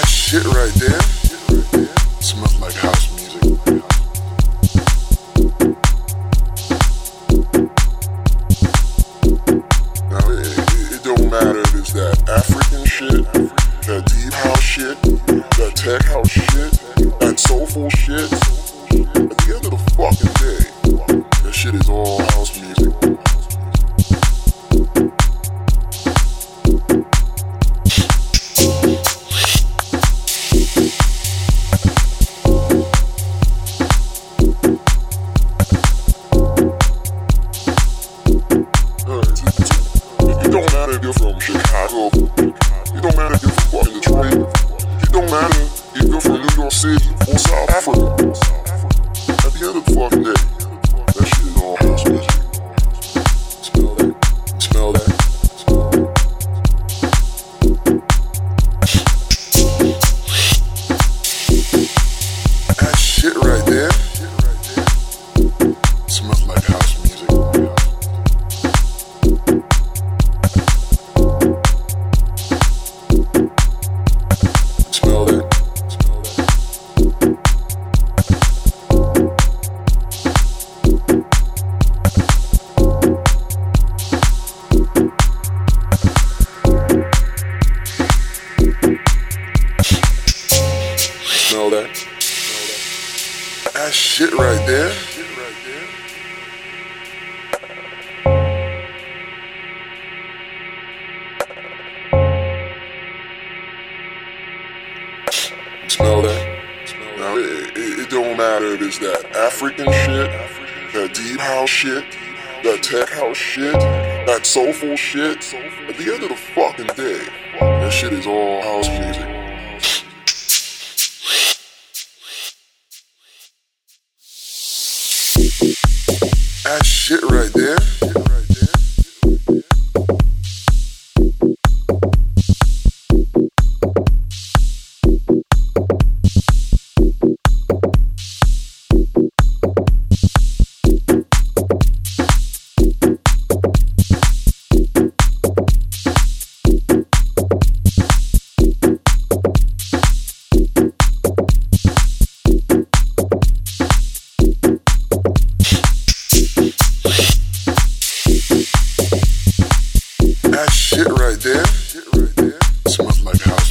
That shit right there smells like house music. Now it, don't matter if it's that African shit, that deep house shit, that tech house shit, that soulful shit. At the end of the fucking day, that shit is all you're from Chicago. It don't matter if you're from fucking Detroit. It don't matter if you're from New York City or South Africa. At the end of the fucking day, that shit is all house music. Smell that? Smell that? That shit right there smells like house Smell that? That shit right there. Smell that? Now, it, it, it don't matter if it's that African shit, that deep house shit, that tech house shit, that soulful shit. At the end of the fucking day, that shit is all house music. That shit right there. That shit right there. Smells like house